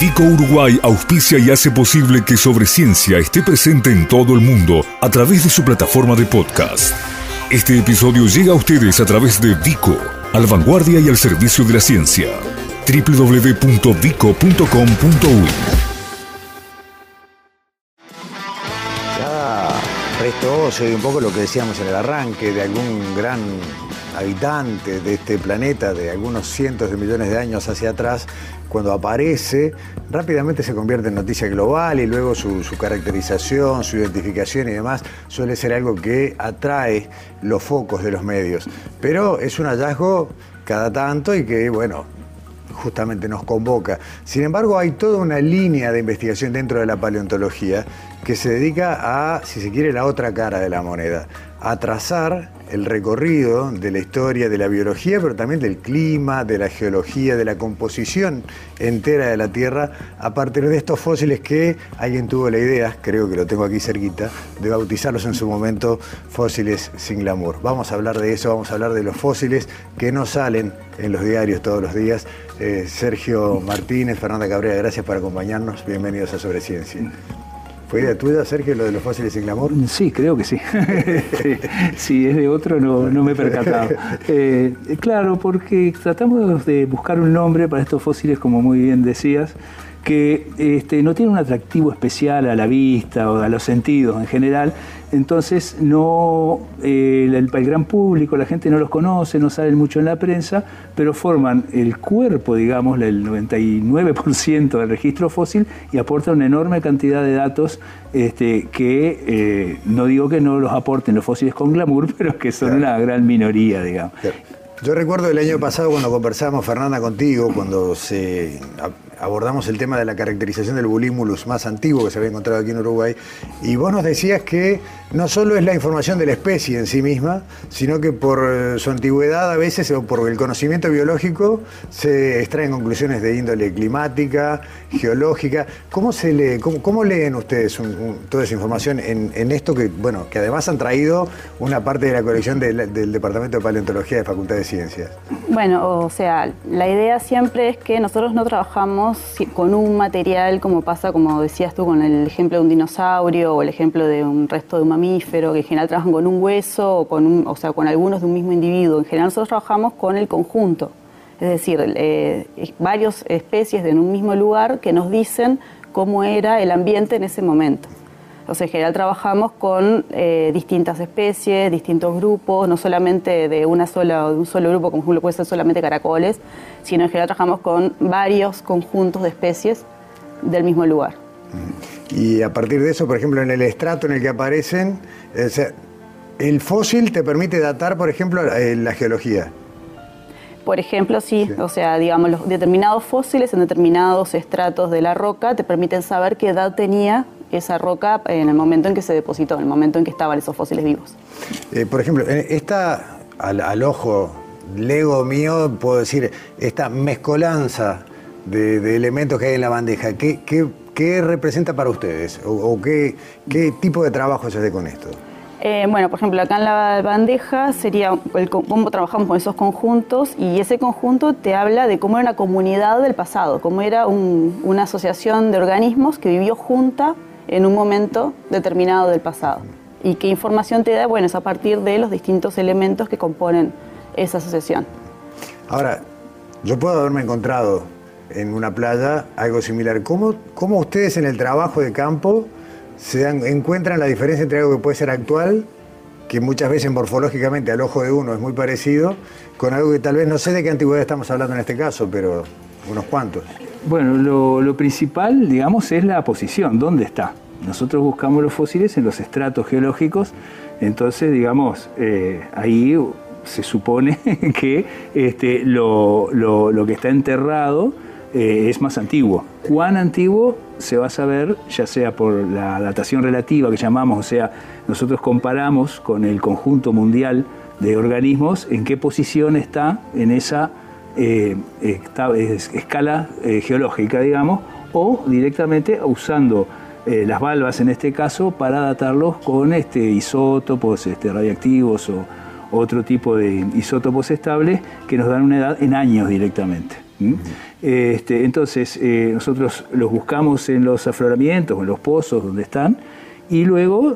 Vico Uruguay auspicia y hace posible que Sobre Ciencia esté presente en todo el mundo a través de su plataforma de podcast. Este episodio llega a ustedes a través de Vico, al vanguardia y al servicio de la ciencia. www.vico.com.uy Esto soy un poco lo que decíamos en el arranque de algún gran habitante de este planeta de algunos cientos de millones de años hacia atrás, cuando aparece, rápidamente se convierte en noticia global y luego su, caracterización, su identificación y demás suele ser algo que atrae los focos de los medios. Pero es un hallazgo cada tanto y que, bueno, justamente nos convoca. Sin embargo, hay toda una línea de investigación dentro de la paleontología que se dedica a, si se quiere, la otra cara de la moneda, a trazar el recorrido de la historia de la biología, pero también del clima, de la geología, de la composición entera de la Tierra, a partir de estos fósiles que alguien tuvo la idea, creo que lo tengo aquí cerquita, de bautizarlos en su momento fósiles sin glamour. Vamos a hablar de eso, vamos a hablar de los fósiles que no salen en los diarios todos los días. Eh, Sergio Martínez, Fernanda Cabrera, gracias por acompañarnos. Bienvenidos a Sobre Ciencia. ¿Fue tuya, Sergio, lo de los fósiles sin glamour? Sí, creo que sí. si es de otro, no, me he percatado. Eh, claro, porque tratamos de buscar un nombre para estos fósiles, como muy bien decías, que este, no tienen un atractivo especial a la vista o a los sentidos en general, entonces no eh, el, gran público, la gente no los conoce, no salen mucho en la prensa, pero forman el cuerpo, digamos, el 99% del registro fósil y aportan una enorme cantidad de datos este, que eh, no digo que no los aporten los fósiles con glamour, pero que son una gran minoría, digamos. Yo recuerdo el año pasado cuando conversábamos, Fernanda, contigo, cuando se abordamos el tema de la caracterización del bulímulus más antiguo que se había encontrado aquí en Uruguay, y vos nos decías que no solo es la información de la especie en sí misma, sino que por eh, su antigüedad a veces o por el conocimiento biológico se extraen conclusiones de índole climática, geológica. ¿Cómo, se lee, cómo, leen ustedes toda esa información en, esto que, bueno, que además han traído una parte de la colección del Departamento de Paleontología de Facultad de Ciencias? Bueno, o sea, la idea siempre es que nosotros no trabajamos con un material como pasa, como decías tú, con el ejemplo de un dinosaurio o el ejemplo de un resto de un mamífero, que en general trabajan con un hueso o, con o sea, con algunos de un mismo individuo. En general nosotros trabajamos con el conjunto, es decir, eh, varias especies de un mismo lugar que nos dicen cómo era el ambiente en ese momento. O sea, en general trabajamos con eh, distintas especies, distintos grupos, no solamente de una sola de un solo grupo, como puede ser solamente caracoles, sino en general trabajamos con varios conjuntos de especies del mismo lugar. Y a partir de eso, por ejemplo, en el estrato en el que aparecen, el fósil te permite datar, por ejemplo, eh, la geología. Por ejemplo, sí, o sea, digamos, los determinados fósiles en determinados estratos de la roca te permiten saber qué edad tenía esa roca en el momento en que se depositó, en el momento en que estaban esos fósiles vivos. Eh, por ejemplo, esta, al, ojo lego mío, puedo decir, esta mezcolanza de, elementos que hay en la bandeja, ¿qué, qué, representa para ustedes? ¿O, qué, qué, tipo de trabajo se hace con esto? Eh, bueno, por ejemplo, acá en la bandeja sería cómo trabajamos con esos conjuntos y ese conjunto te habla de cómo era una comunidad del pasado, cómo era una asociación de organismos que vivió junta en un momento determinado del pasado. ¿Y qué información te da? Bueno, es a partir de los distintos elementos que componen esa asociación. Ahora, yo puedo haberme encontrado en una playa algo similar. ¿Cómo, cómo ustedes en el trabajo de campo se encuentran la diferencia entre algo que puede ser actual, que muchas veces morfológicamente al ojo de uno es muy parecido, con algo que tal vez no sé de qué antigüedad estamos hablando en este caso, pero unos cuantos? Bueno, lo, principal, digamos, es la posición, ¿dónde está? Nosotros buscamos los fósiles en los estratos geológicos, entonces, digamos, eh, ahí se supone que este, lo, que está enterrado eh, es más antiguo. ¿Cuán antiguo? Se va a saber, ya sea por la datación relativa que llamamos, o sea, nosotros comparamos con el conjunto mundial de organismos en qué posición está en esa eh, escala eh, geológica, digamos, o directamente usando eh, las valvas en este caso para datarlos con este, isótopos este, radiactivos o otro tipo de isótopos estables que nos dan una edad en años directamente. Este, entonces, nosotros los buscamos en los afloramientos en los pozos donde están y luego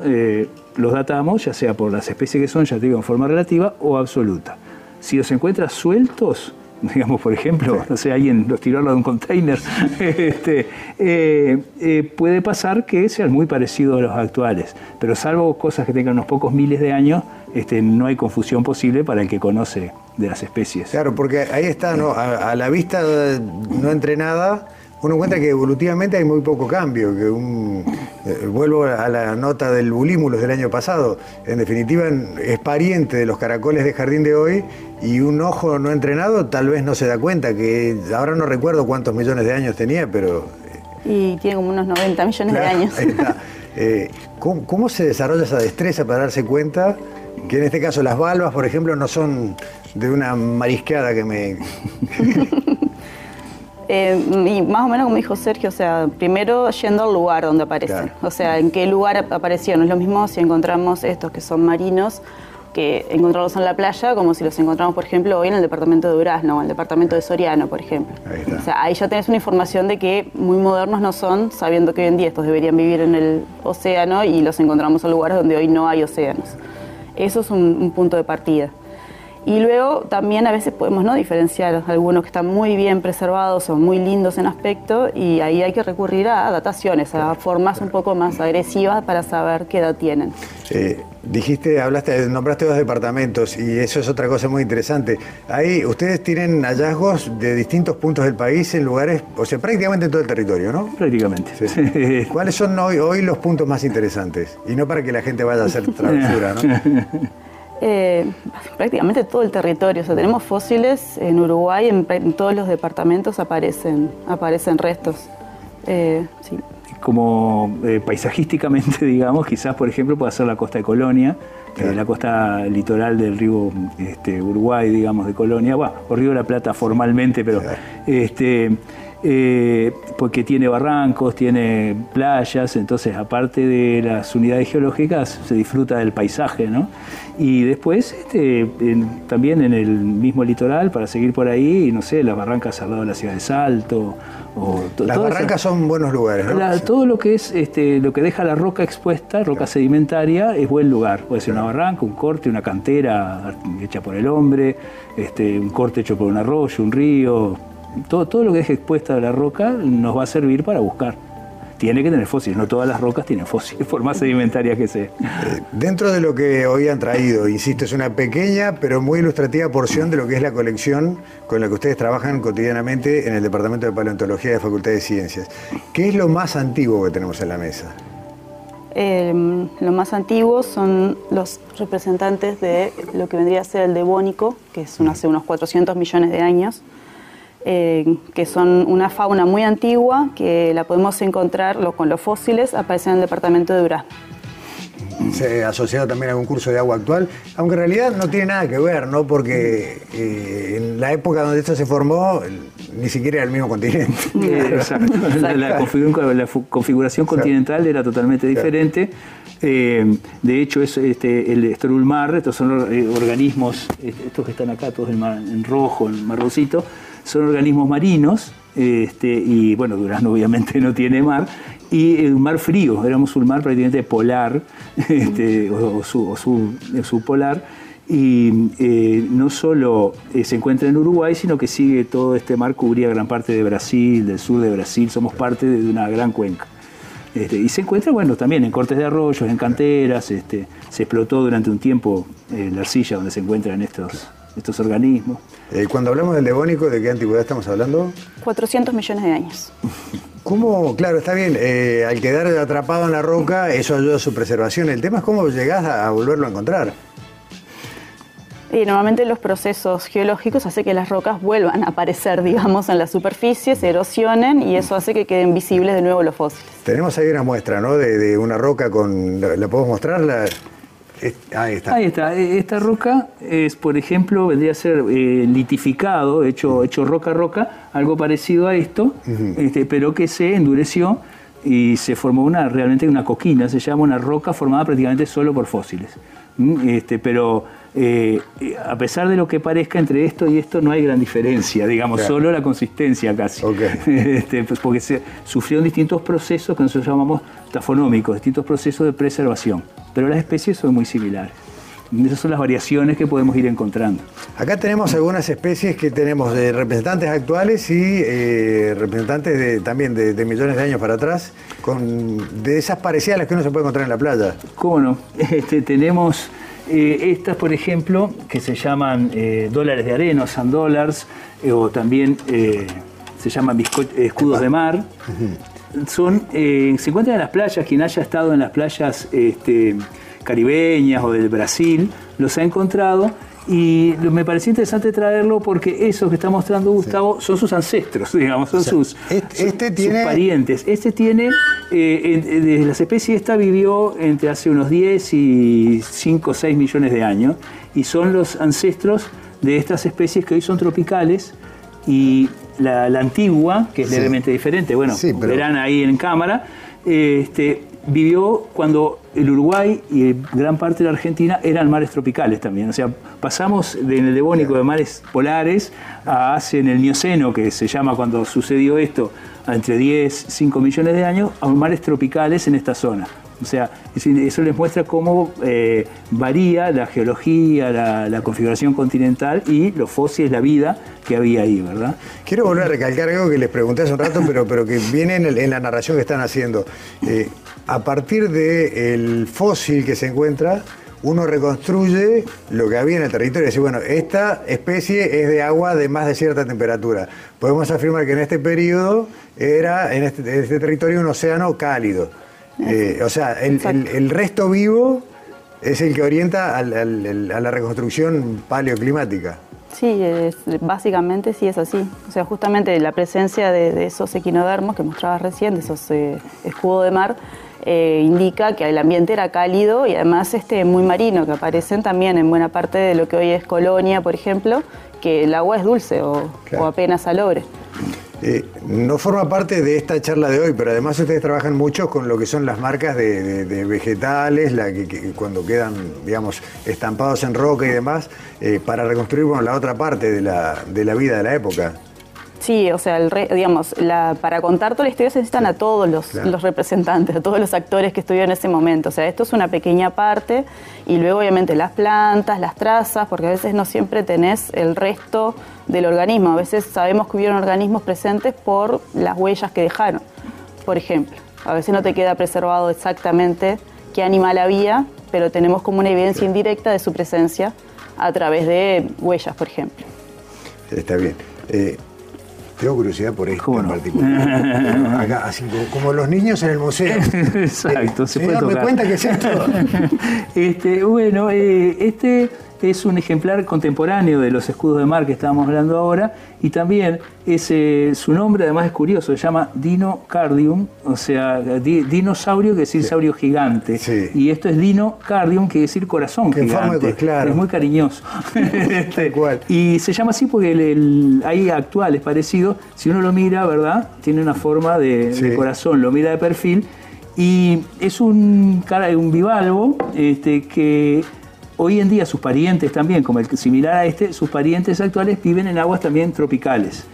los datamos, ya sea por las especies que son, ya te digo, en forma relativa o absoluta. Si los encuentras sueltos, digamos, por ejemplo, no sé, alguien los tiró a de un container, este, eh, eh, puede pasar que sean muy parecidos a los actuales, pero salvo cosas que tengan unos pocos miles de años, este, no hay confusión posible para el que conoce de las especies. Claro, porque ahí está, ¿no? a la vista no entrenada uno encuentra que evolutivamente hay muy poco cambio, que un, eh, vuelvo a la nota del bulímulos del año pasado, en definitiva es pariente de los caracoles de jardín de hoy y un ojo no entrenado tal vez no se da cuenta, que ahora no recuerdo cuántos millones de años tenía, pero... Eh, y tiene como unos 90 millones de años. Eh, ¿cómo, ¿Cómo se desarrolla esa destreza para darse cuenta que en este caso las valvas, por ejemplo, no son de una mariscada que me... Eh, y más o menos como dijo Sergio, o sea, primero yendo al lugar donde aparecen, o sea, en qué lugar aparecieron. Es lo mismo si encontramos estos que son marinos, que encontrarlos en la playa, como si los encontramos, por ejemplo, hoy en el departamento de Durazno o en el departamento de Soriano, por ejemplo. Ahí O sea, ahí ya tenés una información de que muy modernos no son, sabiendo que hoy en día estos deberían vivir en el océano y los encontramos en lugares donde hoy no hay océanos. Eso es un punto de partida. Y luego también a veces podemos ¿no? diferenciar algunos que están muy bien preservados o muy lindos en aspecto y ahí hay que recurrir a dataciones, a formas un poco más agresivas para saber qué edad tienen. Eh, dijiste, hablaste, nombraste dos departamentos y eso es otra cosa muy interesante. Ahí ustedes tienen hallazgos de distintos puntos del país en lugares, o sea, prácticamente en todo el territorio, ¿no? Prácticamente. ¿Cuáles son hoy, hoy los puntos más interesantes? Y no para que la gente vaya a hacer travesura, ¿no? Eh, prácticamente todo el territorio. O sea, tenemos fósiles en Uruguay, en, todos los departamentos aparecen, aparecen restos. Eh, Como eh, paisajísticamente, digamos, quizás, por ejemplo, puede ser la costa de Colonia, la costa litoral del río este, Uruguay, digamos, de Colonia, bueno, o Río de la Plata formalmente, pero este, eh, porque tiene barrancos, tiene playas, entonces aparte de las unidades geológicas se disfruta del paisaje, ¿no? Y después este, también en el mismo litoral, para seguir por ahí, no sé, las barrancas al lado de la ciudad de Salto. O las barrancas son buenos lugares, ¿no? todo lo que es este, lo que deja la roca expuesta, roca sedimentaria, es buen lugar. Puede ser una barranca, un corte, una cantera hecha por el hombre, este, un corte hecho por un arroyo, un río, todo, todo lo que deje expuesta la roca nos va a servir para buscar. Tiene que tener fósiles, no todas las rocas tienen fósiles, por más sedimentarias que sea. Eh, dentro de lo que hoy han traído, insisto, es una pequeña pero muy ilustrativa porción de lo que es la colección con la que ustedes trabajan cotidianamente en el Departamento de Paleontología de la Facultad de Ciencias. ¿Qué es lo más antiguo que tenemos en la mesa? Em, lo más antiguo son los representantes de lo que vendría a ser el devónico, que es hace unos 400 millones de años. Eh, que son una fauna muy antigua, que la podemos encontrar con los fósiles, aparecen en el departamento de Durazno. Se ha asociado también a un curso de agua actual, aunque en realidad no tiene nada que ver, ¿no? Porque eh, en la época donde esto se formó, ni siquiera era el mismo continente. Exacto. La, configuración continental era totalmente diferente. Eh, de hecho, es, este, el estrulmar, estos son organismos, estos que están acá, todos en, en rojo, en marroncito, son organismos marinos, este, y bueno, Durazno obviamente no tiene mar, y un mar frío, éramos un mar prácticamente polar, este, o, subpolar, y eh, no solo eh, se encuentra en Uruguay, sino que sigue todo este mar, cubría gran parte de Brasil, del sur de Brasil, somos parte de una gran cuenca. Este, y se encuentra, bueno, también en cortes de arroyos, en canteras, este, se explotó durante un tiempo eh, la arcilla donde se encuentran estos, estos organismos. Eh, cuando hablamos del devónico, ¿de qué antigüedad estamos hablando? 400 millones de años. ¿Cómo? Claro, está bien, eh, al quedar atrapado en la roca, eso ayuda a su preservación. El tema es cómo llegás a, volverlo a encontrar. Y normalmente los procesos geológicos hacen que las rocas vuelvan a aparecer, digamos, en la superficie, se erosionen y eso hace que queden visibles de nuevo los fósiles. Tenemos ahí una muestra, ¿no? De, una roca con... ¿La, podemos mostrar? Ahí está. Ahí está. E, esta roca es, por ejemplo, vendría a ser eh, litificado, hecho, hecho roca a roca, algo parecido a esto, este, pero que se endureció y se formó una realmente una coquina, se llama una roca formada prácticamente solo por fósiles. Este, pero eh, a pesar de lo que parezca entre esto y esto no hay gran diferencia, digamos, solo la consistencia casi. Este, pues porque se sufrieron distintos procesos que nosotros llamamos tafonómicos, distintos procesos de preservación, pero las especies son muy similares. Esas son las variaciones que podemos ir encontrando. Acá tenemos algunas especies que tenemos de representantes actuales y eh, representantes de, también de, millones de años para atrás, con, de esas parecidas a las que uno se puede encontrar en la playa. ¿Cómo no? Este, tenemos eh, estas, por ejemplo, que se llaman eh, dólares de arena, sand dollars, o también se llaman escudos de mar. Son, se encuentran en las playas, quien haya estado en las playas este, caribeñas o del Brasil, los ha encontrado y me pareció interesante traerlo porque esos que está mostrando Gustavo son sus ancestros, digamos, son sus, este tiene... parientes. Este tiene, eh, desde las especies esta vivió entre hace unos 10 y 5 o 6 millones de años y son los ancestros de estas especies que hoy son tropicales y la, antigua, que es levemente diferente, bueno, verán ahí en cámara, este, vivió cuando el Uruguay y gran parte de la Argentina eran mares tropicales también. O sea, pasamos en el Devónico de mares polares a hace en el Mioceno, que se llama cuando sucedió esto, entre 10, 5 millones de años, a mares tropicales en esta zona. O sea, eso les muestra cómo eh, varía la geología, la, configuración continental y los fósiles, la vida que había ahí, ¿verdad? Quiero volver a recalcar algo que les pregunté hace un rato, pero, pero que viene en, la narración que están haciendo. Eh, a partir del fósil que se encuentra, uno reconstruye lo que había en el territorio y dice, bueno, esta especie es de agua de más de cierta temperatura. Podemos afirmar que en este periodo era en este, este territorio un océano cálido. Eh, o sea, el, resto vivo es el que orienta a la reconstrucción paleoclimática. Sí, básicamente sí es así. O sea, justamente la presencia de, esos equinodermos que mostrabas recién, de esos eh, escudos de mar, eh, indica que el ambiente era cálido y además este, muy marino, que aparecen también en buena parte de lo que hoy es Colonia, por ejemplo, que el agua es dulce o, apenas salobre. Eh, no forma parte de esta charla de hoy, pero además ustedes trabajan mucho con lo que son las marcas de, vegetales, la que, cuando quedan, digamos, estampados en roca y demás, eh, para reconstruir la otra parte de la, de la vida de la época. Sí, o sea, el digamos, para contar toda la historia se necesitan a todos los, representantes, a todos los actores que estuvieron en ese momento. O sea, esto es una pequeña parte y luego obviamente las plantas, las trazas, porque a veces no siempre tenés el resto del organismo. A veces sabemos que hubieron organismos presentes por las huellas que dejaron, por ejemplo. A veces no te queda preservado exactamente qué animal había, pero tenemos como una evidencia indirecta de su presencia a través de huellas, por ejemplo. Está bien. Eh, tengo curiosidad por esto en particular. Acá, así como, los niños en el museo. Exacto, se puede tocar. me cuenta que es esto. este, bueno, eh, este es un ejemplar contemporáneo de los escudos de mar que estábamos hablando ahora y también ese, su nombre además es curioso, se llama Dinocardium, o sea, dinosaurio que decir saurio gigante. Y esto es Dinocardium, que quiere decir corazón gigante. claro. Es muy cariñoso. Este, y se llama así porque el, hay actuales parecidos, si uno lo mira, ¿verdad? Tiene una forma de, corazón, lo mira de perfil. Y es un, un bivalvo este, que Hoy en día sus parientes también, como el similar a este, sus parientes actuales viven en aguas también tropicales.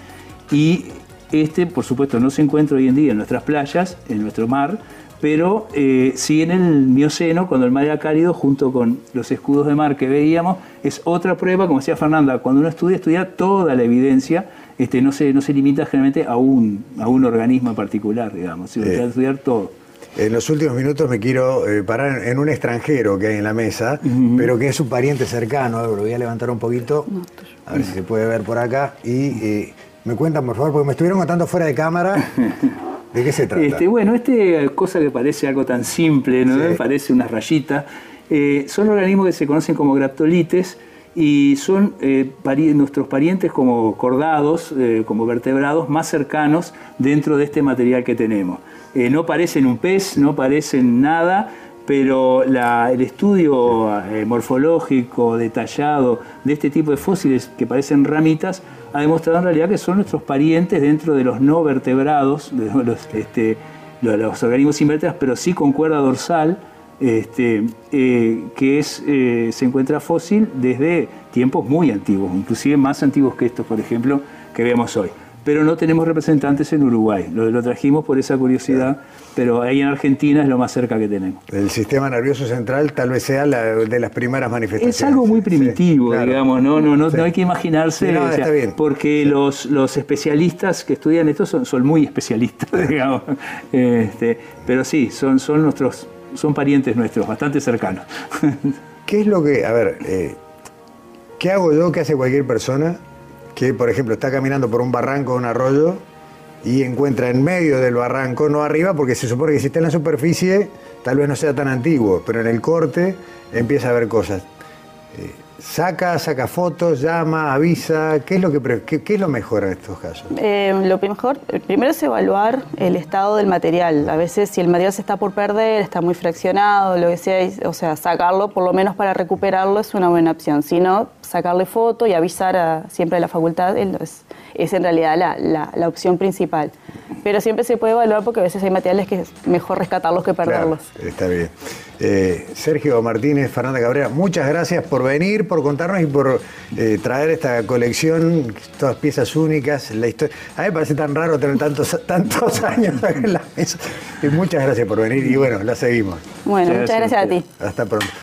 Y este, por supuesto, no se encuentra hoy en día en nuestras playas, en nuestro mar, pero eh, sí en el Mioceno, cuando el mar era cálido, junto con los escudos de mar que veíamos, es otra prueba, como decía Fernanda, cuando uno estudia, estudia toda la evidencia, este, no, se, no se limita generalmente a un, a un organismo en particular, digamos, sino que estudiar todo. En los últimos minutos me quiero eh, parar en un extranjero que hay en la mesa, pero que es un pariente cercano. Lo voy a levantar un poquito, a ver si se puede ver por acá. Y eh, me cuentan, por favor, porque me estuvieron contando fuera de cámara. ¿De qué se trata? Este, bueno, este cosa que parece algo tan simple, ¿no? Parece una rayita. Eh, son organismos que se conocen como graptolites y son nuestros parientes como cordados, como vertebrados más cercanos dentro de este material que tenemos. Eh, no parecen un pez, no parecen nada, pero el estudio eh, morfológico detallado de este tipo de fósiles que parecen ramitas ha demostrado en realidad que son nuestros parientes dentro de los no vertebrados, de los, este, organismos invertebrados, pero sí con cuerda dorsal, este, eh, que es, se encuentra fósil desde tiempos muy antiguos, inclusive más antiguos que estos, por ejemplo, que vemos hoy. Pero no tenemos representantes en Uruguay. Lo, lo trajimos por esa curiosidad, pero ahí en Argentina es lo más cerca que tenemos. El sistema nervioso central tal vez sea la, de las primeras manifestaciones. Es algo muy Sí, primitivo, claro. digamos, no, no, no, Sí. no hay que imaginarse, no, o sea, está bien. porque los, los especialistas que estudian esto son, son muy especialistas, digamos. Este, pero sí, son, son nuestros, son parientes nuestros, bastante cercanos. ¿Qué es lo que, a ver, eh, qué hago yo, qué hace cualquier persona que, por ejemplo, está caminando por un barranco un arroyo y encuentra en medio del barranco, no arriba, porque se supone que si está en la superficie, tal vez no sea tan antiguo, pero en el corte empieza a ver cosas. Eh, saca, saca fotos, llama, avisa, ¿qué es lo, que, qué, qué es lo mejor en estos casos? Eh, lo mejor, primero es evaluar el estado del material. A veces si el material se está por perder, está muy fraccionado, lo que sea, o sea, sacarlo por lo menos para recuperarlo es una buena opción. Si no, sacarle foto y avisar a, siempre a la facultad es, es en realidad la, la- la opción principal. Pero siempre se puede evaluar porque a veces hay materiales que es mejor rescatarlos que perderlos. Claro, está bien. Eh, Sergio Martínez, Fernanda Cabrera, muchas gracias por venir, por contarnos y por eh, traer esta colección, todas piezas únicas, la historia. A mí me parece tan raro tener tantos, tantos años acá en la mesa. Y muchas gracias por venir y bueno, la seguimos. Bueno, Muchas muchas gracias a ti. Hasta pronto.